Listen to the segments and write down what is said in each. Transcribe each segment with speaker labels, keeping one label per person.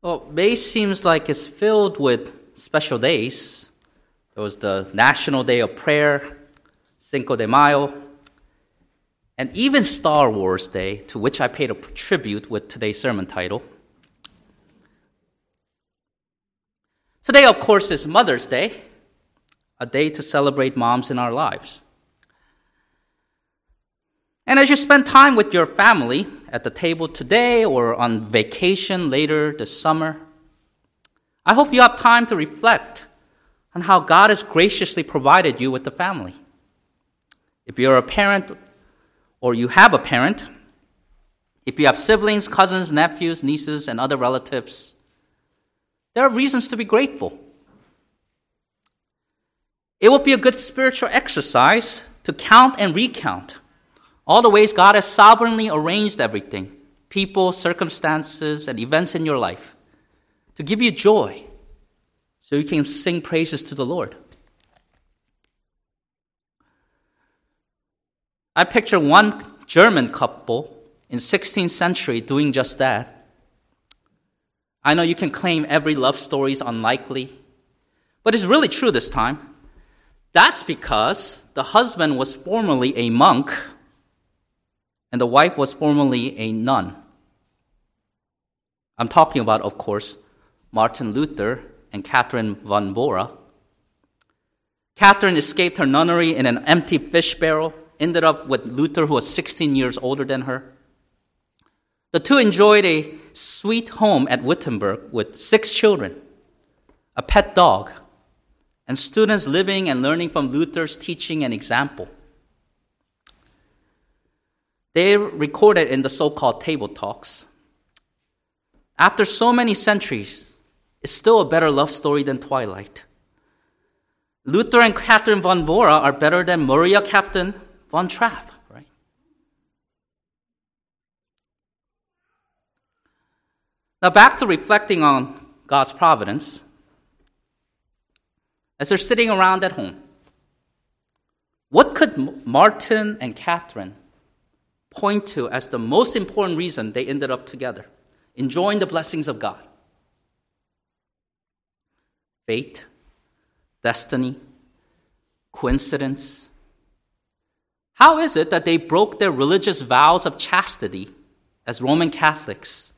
Speaker 1: Well, May seems like it's filled with special days. There was the National Day of Prayer, Cinco de Mayo, and even Star Wars Day, to which I paid a tribute with today's sermon title. Today, of course, is Mother's Day, a day to celebrate moms in our lives. And as you spend time with your family at the table today or on vacation later this summer, I hope you have time to reflect on how God has graciously provided you with the family. If you're a parent or you have a parent, if you have siblings, cousins, nephews, nieces, and other relatives, there are reasons to be grateful. It will be a good spiritual exercise to count and recount all the ways God has sovereignly arranged everything people, circumstances, and events in your life to give you joy so you can sing praises to the Lord. I picture one German couple in 16th century doing just that. I know you can claim every love story is unlikely, but it's really true this time. That's because the husband was formerly a monk and the wife was formerly a nun. I'm talking about, of course, Martin Luther and Catherine von Bora. Catherine escaped her nunnery in an empty fish barrel, ended up with Luther, who was 16 years older than her. The two enjoyed a sweet home at Wittenberg with six children, a pet dog, and students living and learning from Luther's teaching and example. They recorded in the so called table talks. After so many centuries, it's still a better love story than Twilight. Luther and Catherine von Bora are better than Maria Captain von Trapp, right? Now, back to reflecting on God's providence. As they're sitting around at home, what could Martin and Catherine point to as the most important reason they ended up together, enjoying the blessings of God. Fate, destiny, coincidence. How is it that they broke their religious vows of chastity as Roman Catholics,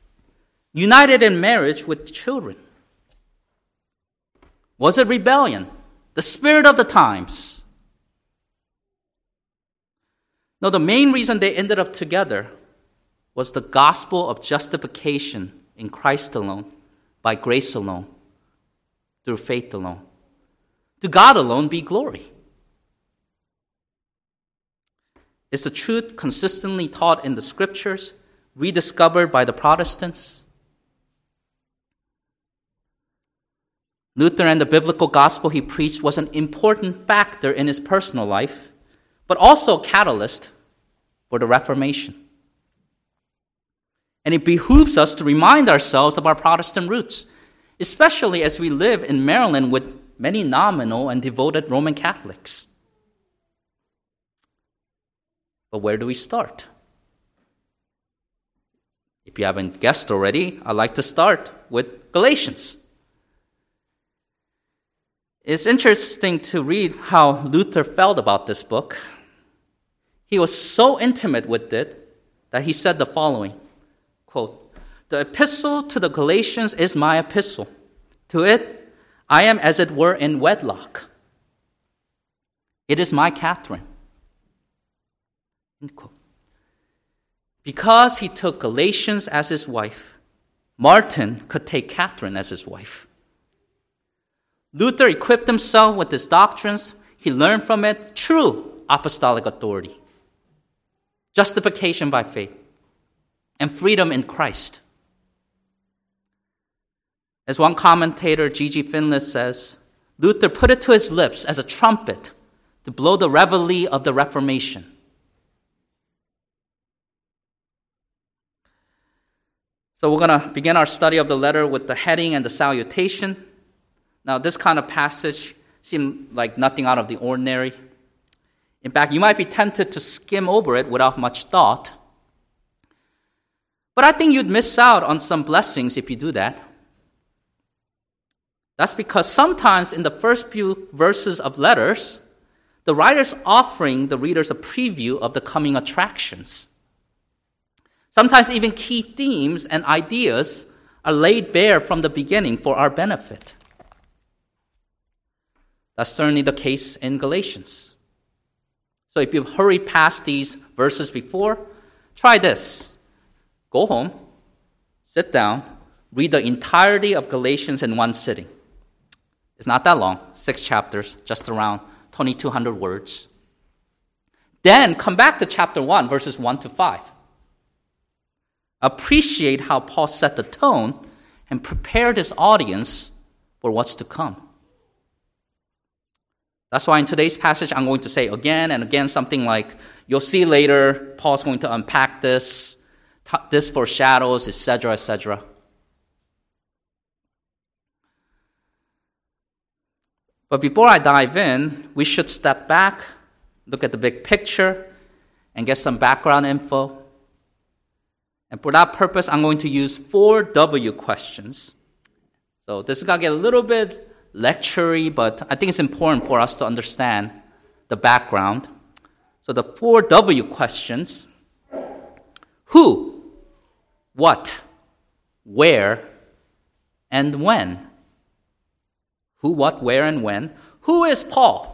Speaker 1: united in marriage with children? Was it rebellion, the spirit of the times? No, the main reason they ended up together was the gospel of justification in Christ alone, by grace alone, through faith alone. To God alone be glory. Is the truth consistently taught in the scriptures, rediscovered by the Protestants? Luther and the biblical gospel he preached was an important factor in his personal life but also a catalyst for the Reformation. And it behooves us to remind ourselves of our Protestant roots, especially as we live in Maryland with many nominal and devoted Roman Catholics. But where do we start? If you haven't guessed already, I'd like to start with Galatians. It's interesting to read how Luther felt about this book. He was so intimate with it that he said the following quote, The epistle to the Galatians is my epistle. To it, I am as it were in wedlock. It is my Catherine. Because he took Galatians as his wife, Martin could take Catherine as his wife. Luther equipped himself with his doctrines. He learned from it true apostolic authority justification by faith, and freedom in Christ. As one commentator, G.G. Findlay, says, Luther put it to his lips as a trumpet to blow the reveille of the Reformation. So, we're going to begin our study of the letter with the heading and the salutation. Now, this kind of passage seemed like nothing out of the ordinary. In fact, you might be tempted to skim over it without much thought. But I think you'd miss out on some blessings if you do that. That's because sometimes in the first few verses of letters, the writer's offering the readers a preview of the coming attractions. Sometimes even key themes and ideas are laid bare from the beginning for our benefit. That's certainly the case in Galatians. So if you've hurried past these verses before, try this. Go home, sit down, read the entirety of Galatians in one sitting. It's not that long, six chapters, just around 2,200 words. Then come back to chapter 1, verses 1 to 5. Appreciate how Paul set the tone and prepared his audience for what's to come. That's why in today's passage, I'm going to say again and again something like, you'll see later, Paul's going to unpack this, this foreshadows, etc., etc. But before I dive in, we should step back, look at the big picture, and get some background info. And for that purpose, I'm going to use four W questions. So this is going to get a little bit lectury, but I think it's important for us to understand the background. So the four W questions who, what, where, and when. Who, what, where, and when. Who is Paul?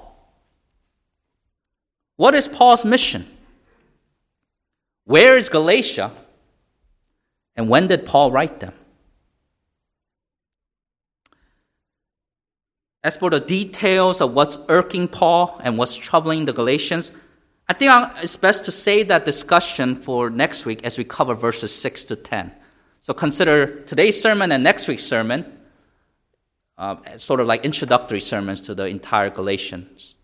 Speaker 1: What is Paul's mission? Where is Galatia? And when did Paul write them? As for the details of what's irking Paul and what's troubling the Galatians, I think it's best to save that discussion for next week as we cover verses 6 to 10. So consider today's sermon and next week's sermon uh, sort of like introductory sermons to the entire Galatians.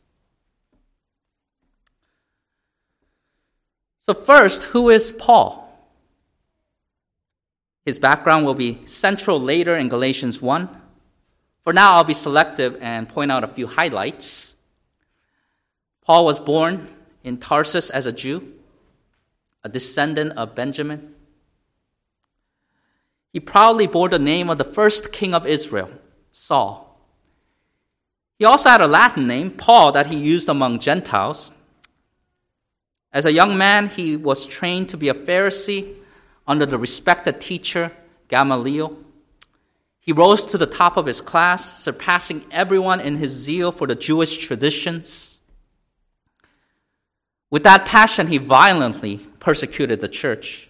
Speaker 1: So, first, who is Paul? His background will be central later in Galatians 1. For now, I'll be selective and point out a few highlights. Paul was born in Tarsus as a Jew, a descendant of Benjamin. He proudly bore the name of the first king of Israel, Saul. He also had a Latin name, Paul, that he used among Gentiles. As a young man, he was trained to be a Pharisee under the respected teacher Gamaliel. He rose to the top of his class, surpassing everyone in his zeal for the Jewish traditions. With that passion, he violently persecuted the church.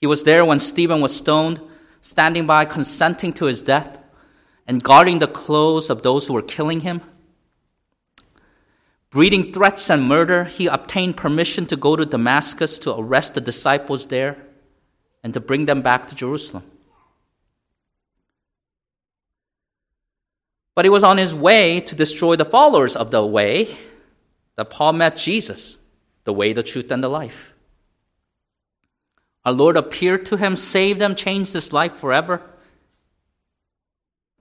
Speaker 1: He was there when Stephen was stoned, standing by, consenting to his death, and guarding the clothes of those who were killing him. Breeding threats and murder, he obtained permission to go to Damascus to arrest the disciples there and to bring them back to Jerusalem. But he was on his way to destroy the followers of the way that Paul met Jesus, the way, the truth, and the life. Our Lord appeared to him, saved him, changed his life forever.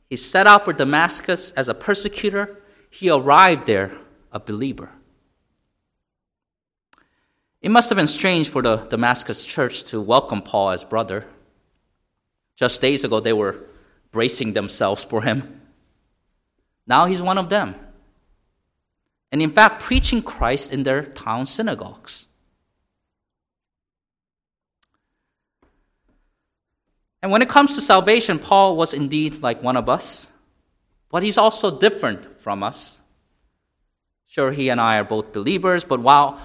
Speaker 1: He set out for Damascus as a persecutor. He arrived there a believer. It must have been strange for the Damascus church to welcome Paul as brother. Just days ago, they were bracing themselves for him. Now he's one of them. And in fact, preaching Christ in their town synagogues. And when it comes to salvation, Paul was indeed like one of us, but he's also different from us. Sure, he and I are both believers, but while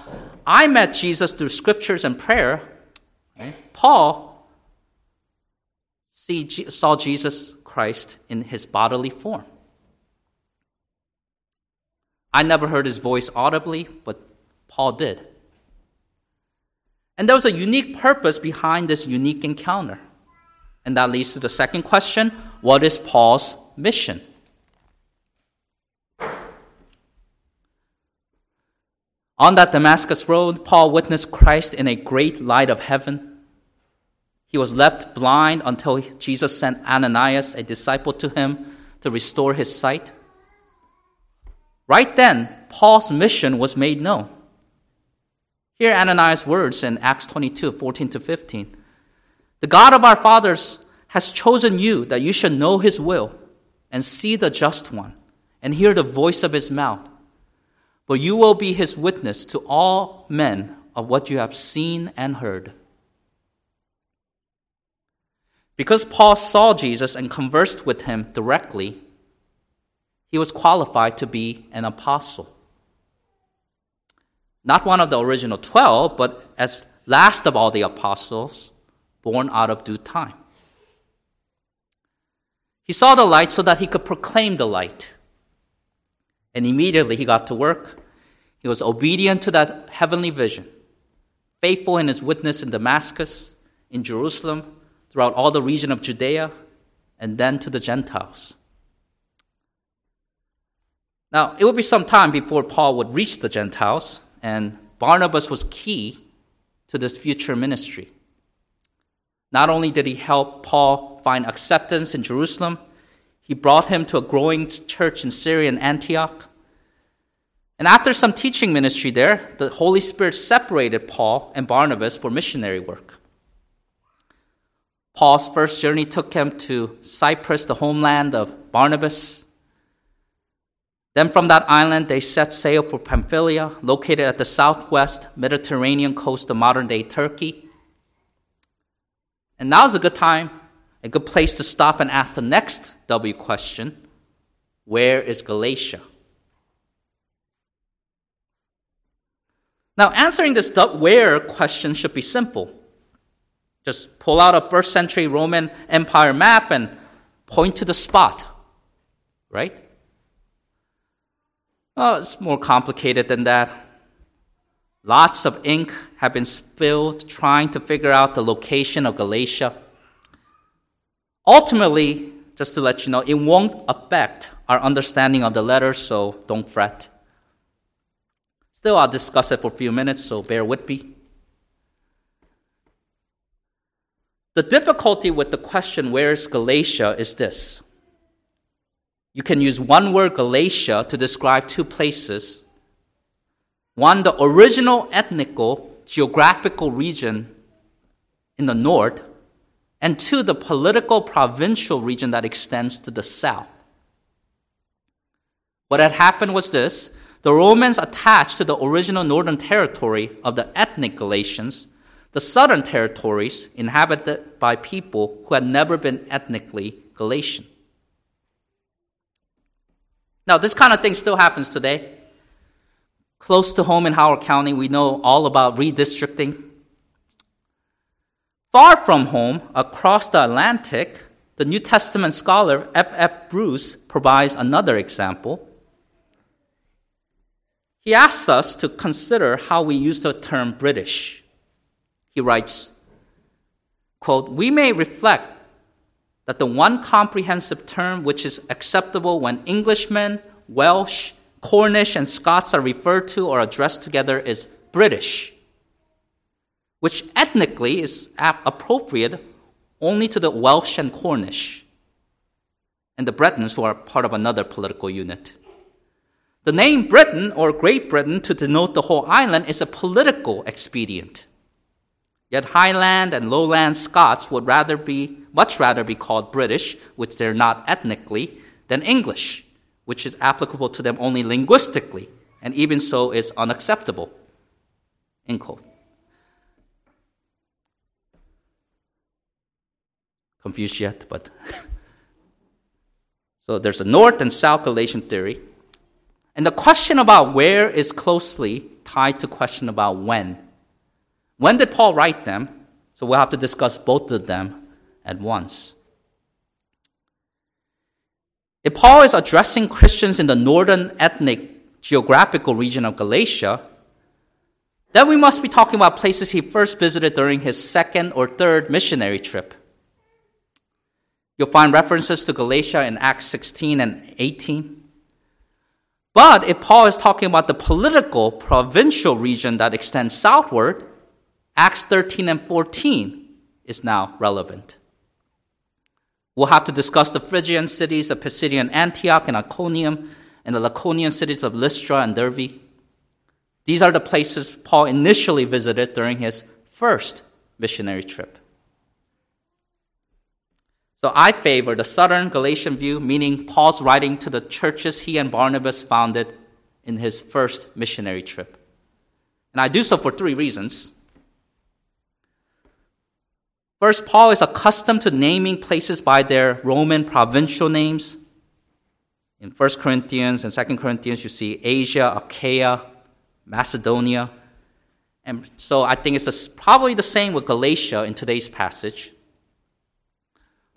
Speaker 1: I met Jesus through scriptures and prayer, Paul see, saw Jesus Christ in his bodily form. I never heard his voice audibly, but Paul did. And there was a unique purpose behind this unique encounter. And that leads to the second question what is Paul's mission? On that Damascus road, Paul witnessed Christ in a great light of heaven. He was left blind until Jesus sent Ananias, a disciple, to him to restore his sight. Right then, Paul's mission was made known. Hear Ananias' words in Acts 22 14 to 15. The God of our fathers has chosen you that you should know his will and see the just one and hear the voice of his mouth. But you will be his witness to all men of what you have seen and heard. Because Paul saw Jesus and conversed with him directly, he was qualified to be an apostle. Not one of the original 12, but as last of all the apostles, born out of due time. He saw the light so that he could proclaim the light. And immediately he got to work. He was obedient to that heavenly vision, faithful in his witness in Damascus, in Jerusalem, throughout all the region of Judea, and then to the Gentiles. Now, it would be some time before Paul would reach the Gentiles, and Barnabas was key to this future ministry. Not only did he help Paul find acceptance in Jerusalem, he brought him to a growing church in Syria and Antioch. And after some teaching ministry there, the Holy Spirit separated Paul and Barnabas for missionary work. Paul's first journey took him to Cyprus, the homeland of Barnabas. Then from that island, they set sail for Pamphylia, located at the southwest Mediterranean coast of modern day Turkey. And now's a good time, a good place to stop and ask the next W question Where is Galatia? Now, answering this where question should be simple. Just pull out a first century Roman Empire map and point to the spot, right? Oh, it's more complicated than that. Lots of ink have been spilled trying to figure out the location of Galatia. Ultimately, just to let you know, it won't affect our understanding of the letter, so don't fret. Still, I'll discuss it for a few minutes, so bear with me. The difficulty with the question, where is Galatia, is this you can use one word, Galatia, to describe two places. One, the original ethnical, geographical region in the north, and two, the political provincial region that extends to the south. What had happened was this the Romans attached to the original northern territory of the ethnic Galatians the southern territories inhabited by people who had never been ethnically Galatian. Now, this kind of thing still happens today. Close to home in Howard County, we know all about redistricting. Far from home, across the Atlantic, the New Testament scholar F. F. Bruce provides another example. He asks us to consider how we use the term British. He writes, quote, We may reflect that the one comprehensive term which is acceptable when Englishmen, Welsh, Cornish, and Scots are referred to or addressed together is British, which ethnically is appropriate only to the Welsh and Cornish, and the Bretons, who are part of another political unit. The name Britain or Great Britain to denote the whole island is a political expedient. Yet Highland and Lowland Scots would rather be, much rather be called British, which they're not ethnically, than English, which is applicable to them only linguistically, and even so is unacceptable. End quote. Confused yet, but. so there's a North and South Galatian theory. And the question about where is closely tied to question about when. When did Paul write them? So we'll have to discuss both of them at once. If Paul is addressing Christians in the northern ethnic geographical region of Galatia, then we must be talking about places he first visited during his second or third missionary trip. You'll find references to Galatia in Acts 16 and 18. But if Paul is talking about the political provincial region that extends southward, Acts 13 and 14 is now relevant. We'll have to discuss the Phrygian cities of Pisidian Antioch and Iconium and the Lycaonian cities of Lystra and Derbe. These are the places Paul initially visited during his first missionary trip. So I favor the Southern Galatian view, meaning Paul's writing to the churches he and Barnabas founded in his first missionary trip. And I do so for three reasons. First, Paul is accustomed to naming places by their Roman provincial names. In 1 Corinthians and 2 Corinthians, you see Asia, Achaia, Macedonia. And so I think it's probably the same with Galatia in today's passage.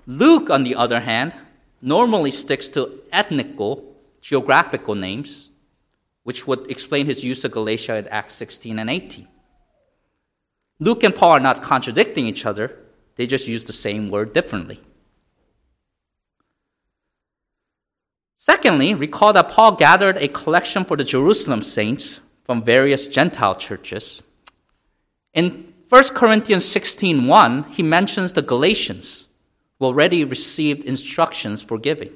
Speaker 1: Luke, on the other hand, normally sticks to ethnical, geographical names, which would explain his use of Galatia in Acts 16 and 18. Luke and Paul are not contradicting each other, they just use the same word differently. Secondly, recall that Paul gathered a collection for the Jerusalem saints from various Gentile churches. In 1 Corinthians 16:1, he mentions the Galatians who already received instructions for giving.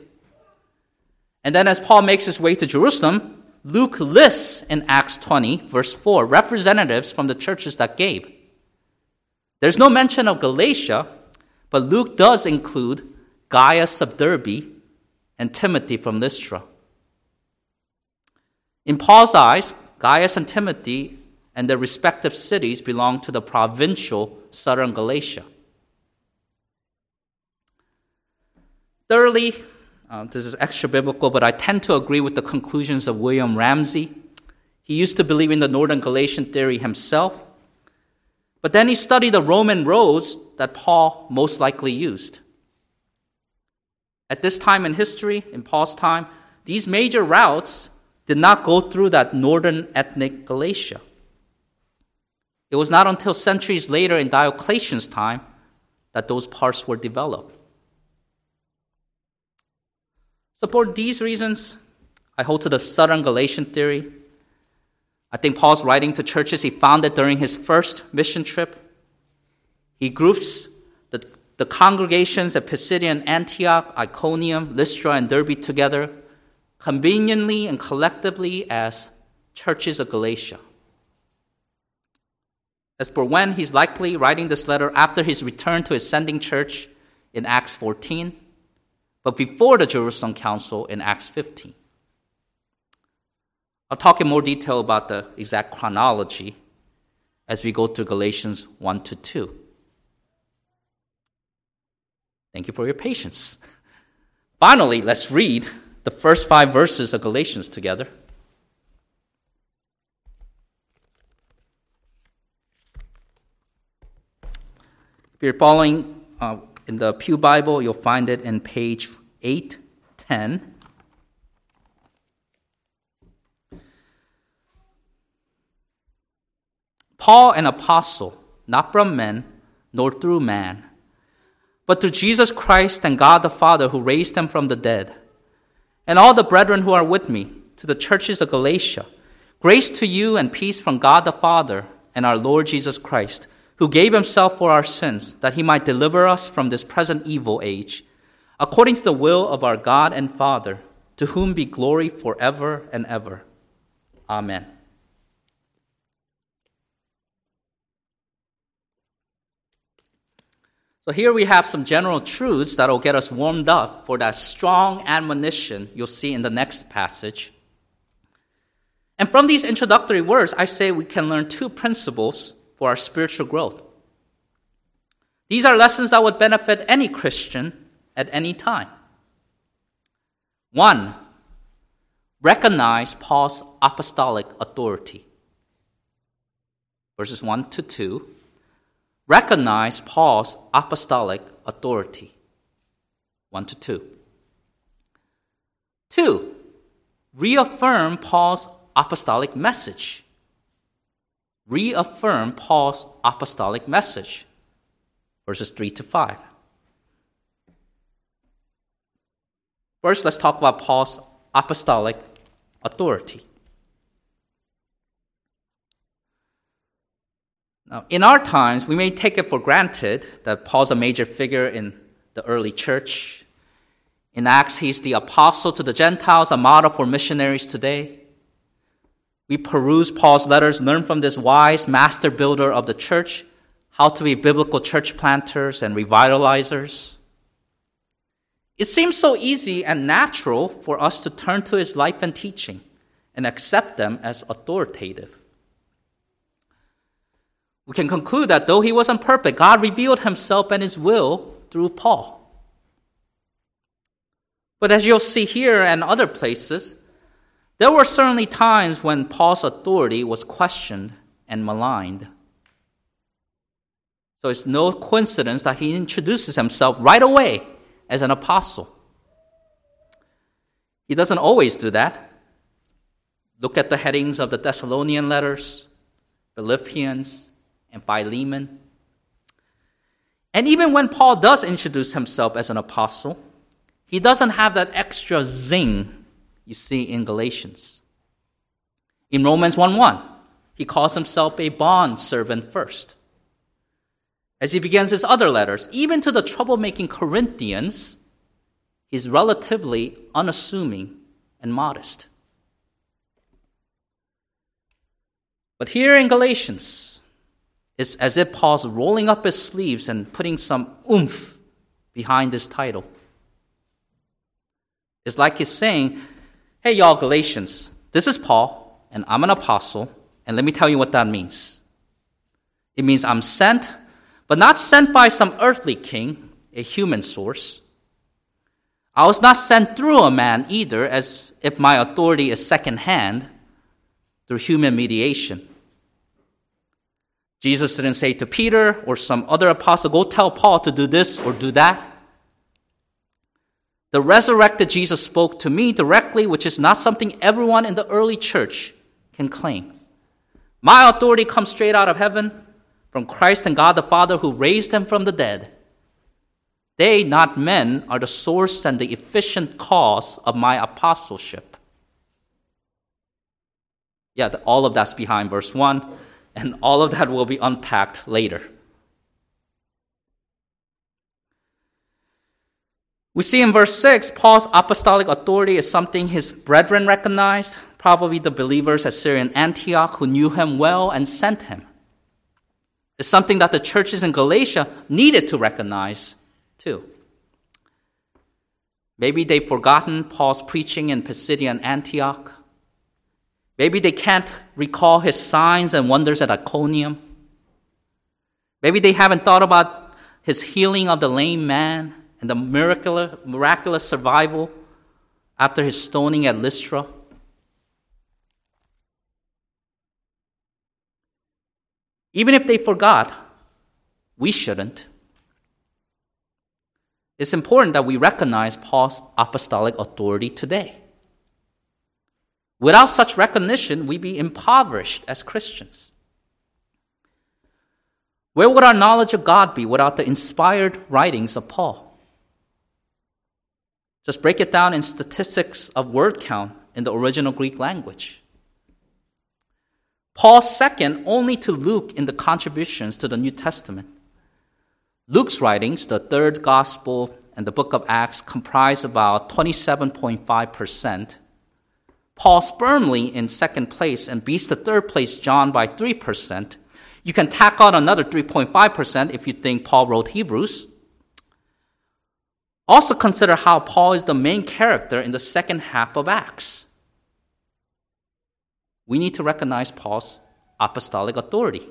Speaker 1: And then as Paul makes his way to Jerusalem, Luke lists in Acts 20, verse 4, representatives from the churches that gave. There's no mention of Galatia, but Luke does include Gaius of Derbe and Timothy from Lystra. In Paul's eyes, Gaius and Timothy and their respective cities belong to the provincial southern Galatia. Thirdly, uh, this is extra biblical, but I tend to agree with the conclusions of William Ramsay. He used to believe in the Northern Galatian theory himself, but then he studied the Roman roads that Paul most likely used. At this time in history, in Paul's time, these major routes did not go through that northern ethnic Galatia. It was not until centuries later in Diocletian's time that those parts were developed. So, for these reasons, I hold to the Southern Galatian theory. I think Paul's writing to churches he founded during his first mission trip. He groups the congregations at Pisidian Antioch, Iconium, Lystra, and Derbe together conveniently and collectively as churches of Galatia. As for when he's likely writing this letter after his return to his sending church in Acts 14, but before the Jerusalem Council in Acts 15. I'll talk in more detail about the exact chronology as we go through Galatians 1 to 2. Thank you for your patience. Finally, let's read the first five verses of Galatians together. If you're following uh, in the Pew Bible, you'll find it in page 810. Paul, an apostle, not from men, nor through man but through Jesus Christ and God the Father who raised him from the dead. And all the brethren who are with me, to the churches of Galatia, grace to you and peace from God the Father and our Lord Jesus Christ, who gave himself for our sins, that he might deliver us from this present evil age, according to the will of our God and Father, to whom be glory forever and ever. Amen. So here we have some general truths that will get us warmed up for that strong admonition you'll see in the next passage. And from these introductory words, I say we can learn two principles for our spiritual growth. These are lessons that would benefit any Christian at any time. One, recognize Paul's apostolic authority. Verses 1 to 2 recognize Paul's apostolic authority. 1 to 2. 2. Reaffirm Paul's apostolic message. Reaffirm Paul's apostolic message. Verses 3 to 5. First, let's talk about Paul's apostolic authority. Now, in our times, we may take it for granted that Paul's a major figure in the early church. In Acts, he's the apostle to the Gentiles, a model for missionaries today. We peruse Paul's letters, learn from this wise master builder of the church how to be biblical church planters and revitalizers. It seems so easy and natural for us to turn to his life and teaching and accept them as authoritative. We can conclude that though he wasn't perfect, God revealed himself and his will through Paul. But as you'll see here and other places, there were certainly times when Paul's authority was questioned and maligned. So it's no coincidence that he introduces himself right away as an apostle. He doesn't always do that. Look at the headings of the Thessalonian letters, Philippians, and Philemon. And even when Paul does introduce himself as an apostle, he doesn't have that extra zing you see in Galatians. In Romans 1 1, he calls himself a bond servant first. As he begins his other letters, even to the troublemaking Corinthians, he's relatively unassuming and modest. But here in Galatians, it's as if Paul's rolling up his sleeves and putting some oomph behind this title. It's like he's saying, Hey, y'all, Galatians, this is Paul, and I'm an apostle, and let me tell you what that means. It means I'm sent, but not sent by some earthly king, a human source. I was not sent through a man either, as if my authority is secondhand through human mediation. Jesus didn't say to Peter or some other apostle, go tell Paul to do this or do that. The resurrected Jesus spoke to me directly, which is not something everyone in the early church can claim. My authority comes straight out of heaven from Christ and God the Father who raised him from the dead. They, not men, are the source and the efficient cause of my apostleship. Yeah, all of that's behind verse 1, and all of that will be unpacked later. We see in verse 6, Paul's apostolic authority is something his brethren recognized, probably the believers at Syrian Antioch who knew him well and sent him. It's something that the churches in Galatia needed to recognize too. Maybe they've forgotten Paul's preaching in Pisidian Antioch. Maybe they can't recall his signs and wonders at Iconium. Maybe they haven't thought about his healing of the lame man and the miraculous, miraculous survival after his stoning at Lystra. Even if they forgot, we shouldn't. It's important that we recognize Paul's apostolic authority today. Without such recognition, we be impoverished as Christians. Where would our knowledge of God be without the inspired writings of Paul? Just break it down in statistics of word count in the original Greek language. Paul's second only to Luke in the contributions to the New Testament. Luke's writings, the third gospel and the book of Acts, comprise about 27.5%. Paul's firmly in second place and beats the third place John by 3%. You can tack on another 3.5% if you think Paul wrote Hebrews. Also consider how Paul is the main character in the second half of Acts. We need to recognize Paul's apostolic authority.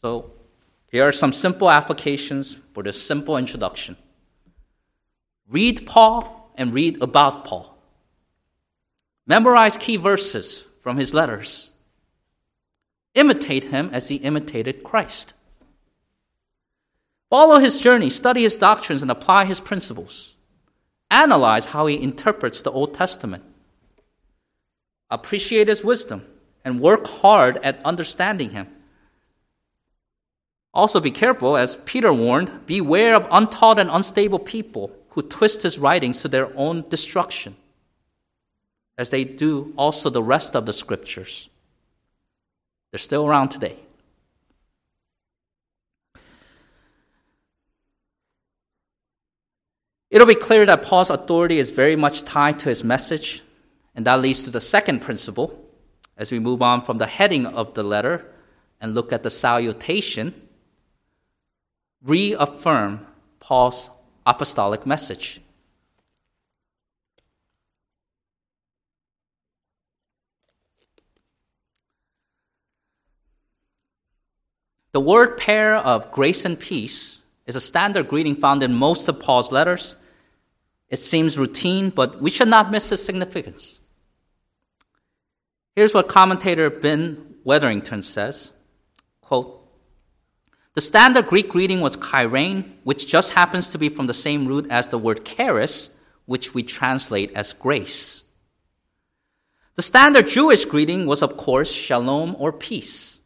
Speaker 1: So, here are some simple applications for this simple introduction. Read Paul and read about Paul. Memorize key verses from his letters. Imitate him as he imitated Christ. Follow his journey, study his doctrines, and apply his principles. Analyze how he interprets the Old Testament. Appreciate his wisdom and work hard at understanding him. Also, be careful, as Peter warned, beware of untaught and unstable people who twist his writings to their own destruction, as they do also the rest of the scriptures. They're still around today. It'll be clear that Paul's authority is very much tied to his message, and that leads to the second principle as we move on from the heading of the letter and look at the salutation. Reaffirm Paul's apostolic message. The word pair of grace and peace is a standard greeting found in most of Paul's letters. It seems routine, but we should not miss its significance. Here's what commentator Ben Witherington says quote, The standard Greek greeting was chairein, which just happens to be from the same root as the word charis, which we translate as grace. The standard Jewish greeting was, of course, shalom or peace.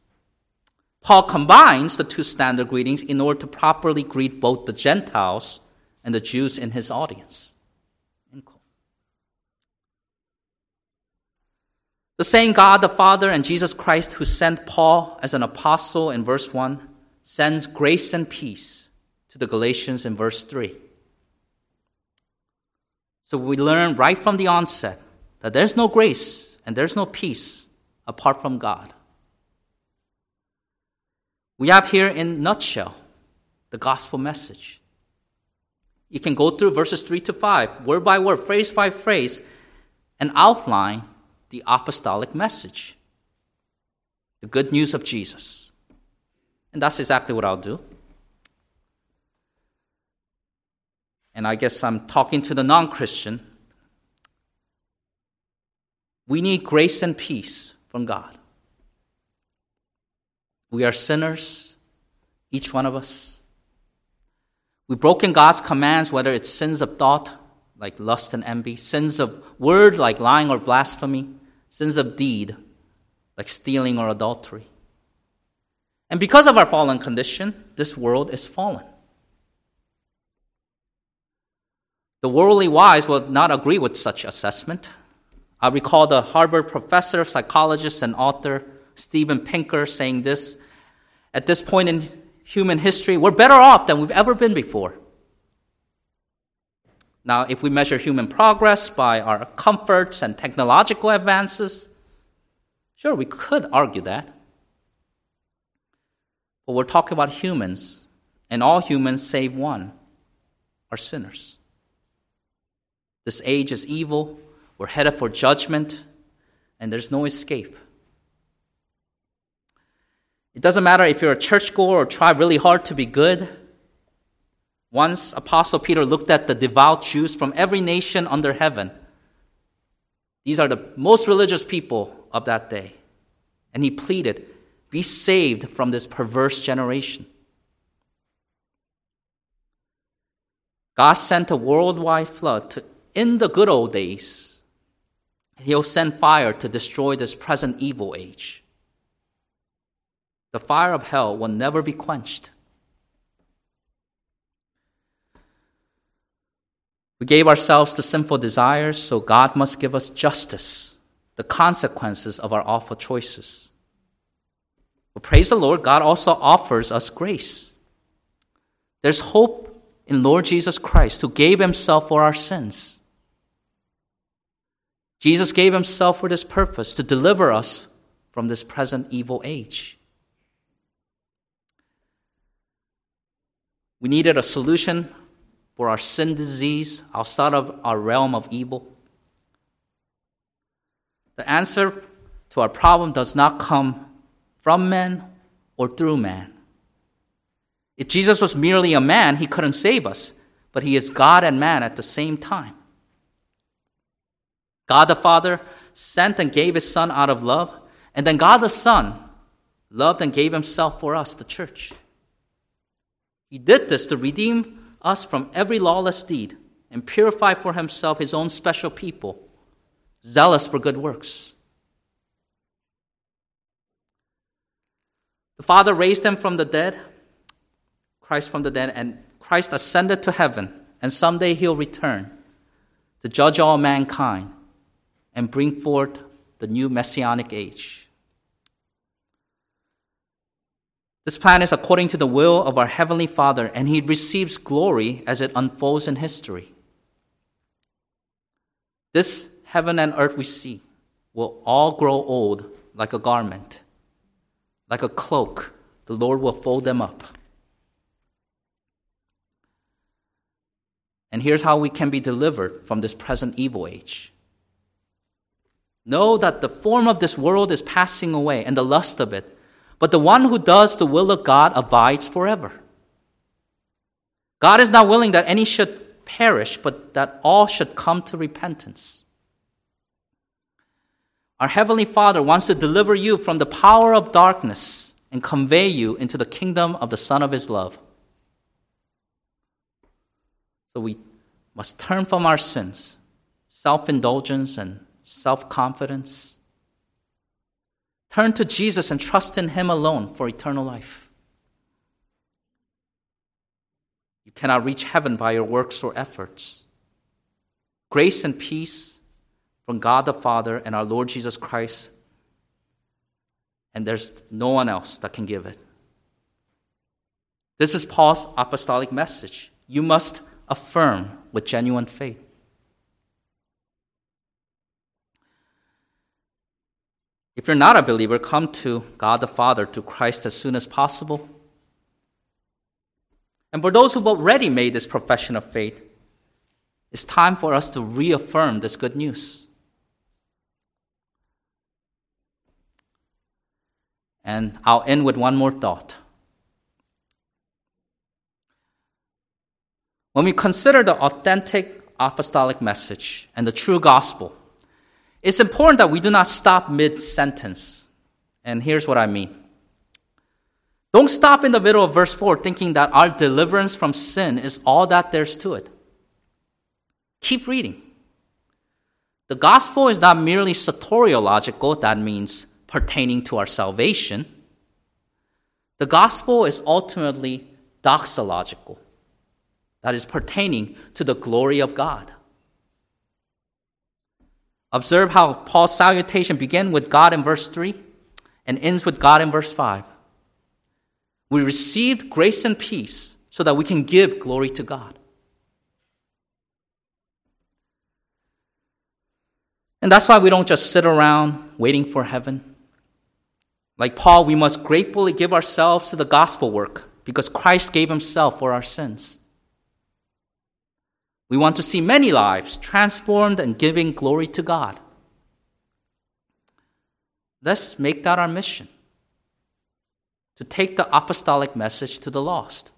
Speaker 1: Paul combines the two standard greetings in order to properly greet both the Gentiles and the Jews in his audience. The same God the Father and Jesus Christ who sent Paul as an apostle in verse 1 sends grace and peace to the Galatians in verse 3. So we learn right from the onset that there's no grace and there's no peace apart from God. We have here in nutshell the gospel message. You can go through verses 3 to 5, word by word, phrase by phrase, and outline the apostolic message the good news of Jesus. And that's exactly what I'll do. And I guess I'm talking to the non Christian. We need grace and peace from God. We are sinners, each one of us. We've broken God's commands, whether it's sins of thought, like lust and envy, sins of word, like lying or blasphemy, sins of deed, like stealing or adultery. And because of our fallen condition, this world is fallen. The worldly wise will not agree with such assessment. I recall the Harvard professor, psychologist, and author Steven Pinker saying this at this point in human history, we're better off than we've ever been before. Now, if we measure human progress by our comforts and technological advances, sure, we could argue that. But we're talking about humans, and all humans, save one, are sinners. This age is evil, we're headed for judgment, and there's no escape. It doesn't matter if you're a churchgoer or try really hard to be good. Once Apostle Peter looked at the devout Jews from every nation under heaven. These are the most religious people of that day. And he pleaded, Be saved from this perverse generation. God sent a worldwide flood to in the good old days. He'll send fire to destroy this present evil age. The fire of hell will never be quenched. We gave ourselves to sinful desires, so God must give us justice, the consequences of our awful choices. Praise the Lord, God also offers us grace. There's hope in Lord Jesus Christ who gave himself for our sins. Jesus gave himself for this purpose to deliver us from this present evil age. We needed a solution for our sin disease outside of our realm of evil. The answer to our problem does not come from man or through man. If Jesus was merely a man, he couldn't save us, but he is God and man at the same time. God the Father sent and gave his Son out of love, and then God the Son loved and gave himself for us, the church. He did this to redeem us from every lawless deed and purify for himself his own special people, zealous for good works. The Father raised him from the dead, Christ from the dead, and Christ ascended to heaven, and someday he'll return to judge all mankind and bring forth the new messianic age. This plan is according to the will of our Heavenly Father, and He receives glory as it unfolds in history. This heaven and earth we see will all grow old like a garment, like a cloak. The Lord will fold them up. And here's how we can be delivered from this present evil age. Know that the form of this world is passing away and the lust of it, but the one who does the will of God abides forever. God is not willing that any should perish, but that all should come to repentance. Our Heavenly Father wants to deliver you from the power of darkness and convey you into the kingdom of the Son of His love. So we must turn from our sins, self indulgence, and self confidence. Turn to Jesus and trust in Him alone for eternal life. You cannot reach heaven by your works or efforts. Grace and peace from God the Father and our Lord Jesus Christ, and there's no one else that can give it. This is Paul's apostolic message. You must affirm with genuine faith. If you're not a believer, come to God the Father, to Christ as soon as possible. And for those who've already made this profession of faith, it's time for us to reaffirm this good news. And I'll end with one more thought. When we consider the authentic apostolic message and the true gospel, it's important that we do not stop mid sentence. And here's what I mean. Don't stop in the middle of verse 4 thinking that our deliverance from sin is all that there's to it. Keep reading. The gospel is not merely soteriological, that means pertaining to our salvation. The gospel is ultimately doxological that is pertaining to the glory of God. Observe how Paul's salutation begins with God in verse 3 and ends with God in verse 5. We received grace and peace so that we can give glory to God. And that's why we don't just sit around waiting for heaven. Like Paul, we must gratefully give ourselves to the gospel work because Christ gave himself for our sins. We want to see many lives transformed and giving glory to God. Let's make that our mission to take the apostolic message to the lost.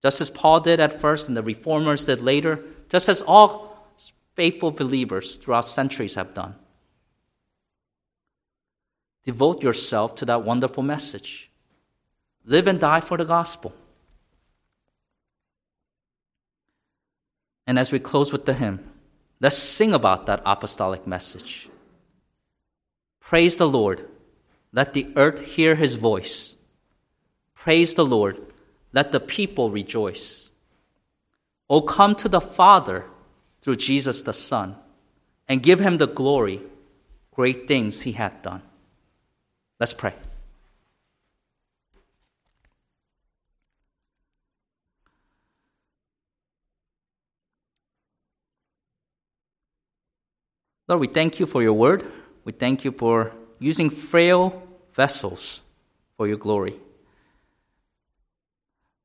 Speaker 1: Just as Paul did at first and the reformers did later, just as all faithful believers throughout centuries have done. Devote yourself to that wonderful message. Live and die for the gospel. And as we close with the hymn, let's sing about that apostolic message. Praise the Lord. Let the earth hear his voice. Praise the Lord. Let the people rejoice. O come to the Father through Jesus the Son and give him the glory, great things he hath done. Let's pray. Lord, we thank you for your word. We thank you for using frail vessels for your glory.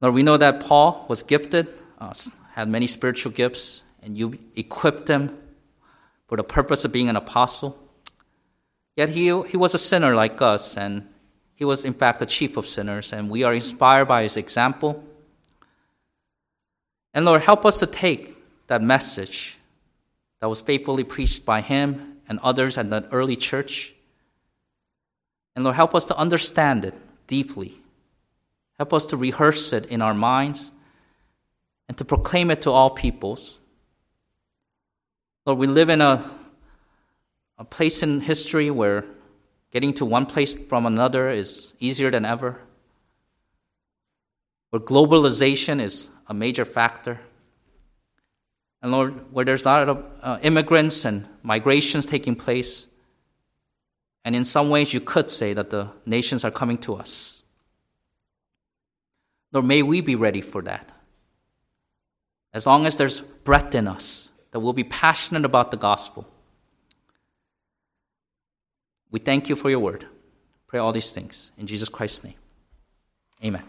Speaker 1: Lord, we know that Paul was gifted, uh, had many spiritual gifts, and you equipped him for the purpose of being an apostle. Yet he, he was a sinner like us, and he was, in fact, the chief of sinners, and we are inspired by his example. And Lord, help us to take that message that was faithfully preached by him and others at the early church. And Lord, help us to understand it deeply. Help us to rehearse it in our minds and to proclaim it to all peoples. Lord, we live in a, a place in history where getting to one place from another is easier than ever, where globalization is a major factor. And Lord, where there's a lot of uh, immigrants and migrations taking place, and in some ways you could say that the nations are coming to us. Lord, may we be ready for that. As long as there's breath in us, that we'll be passionate about the gospel. We thank you for your word. Pray all these things in Jesus Christ's name. Amen.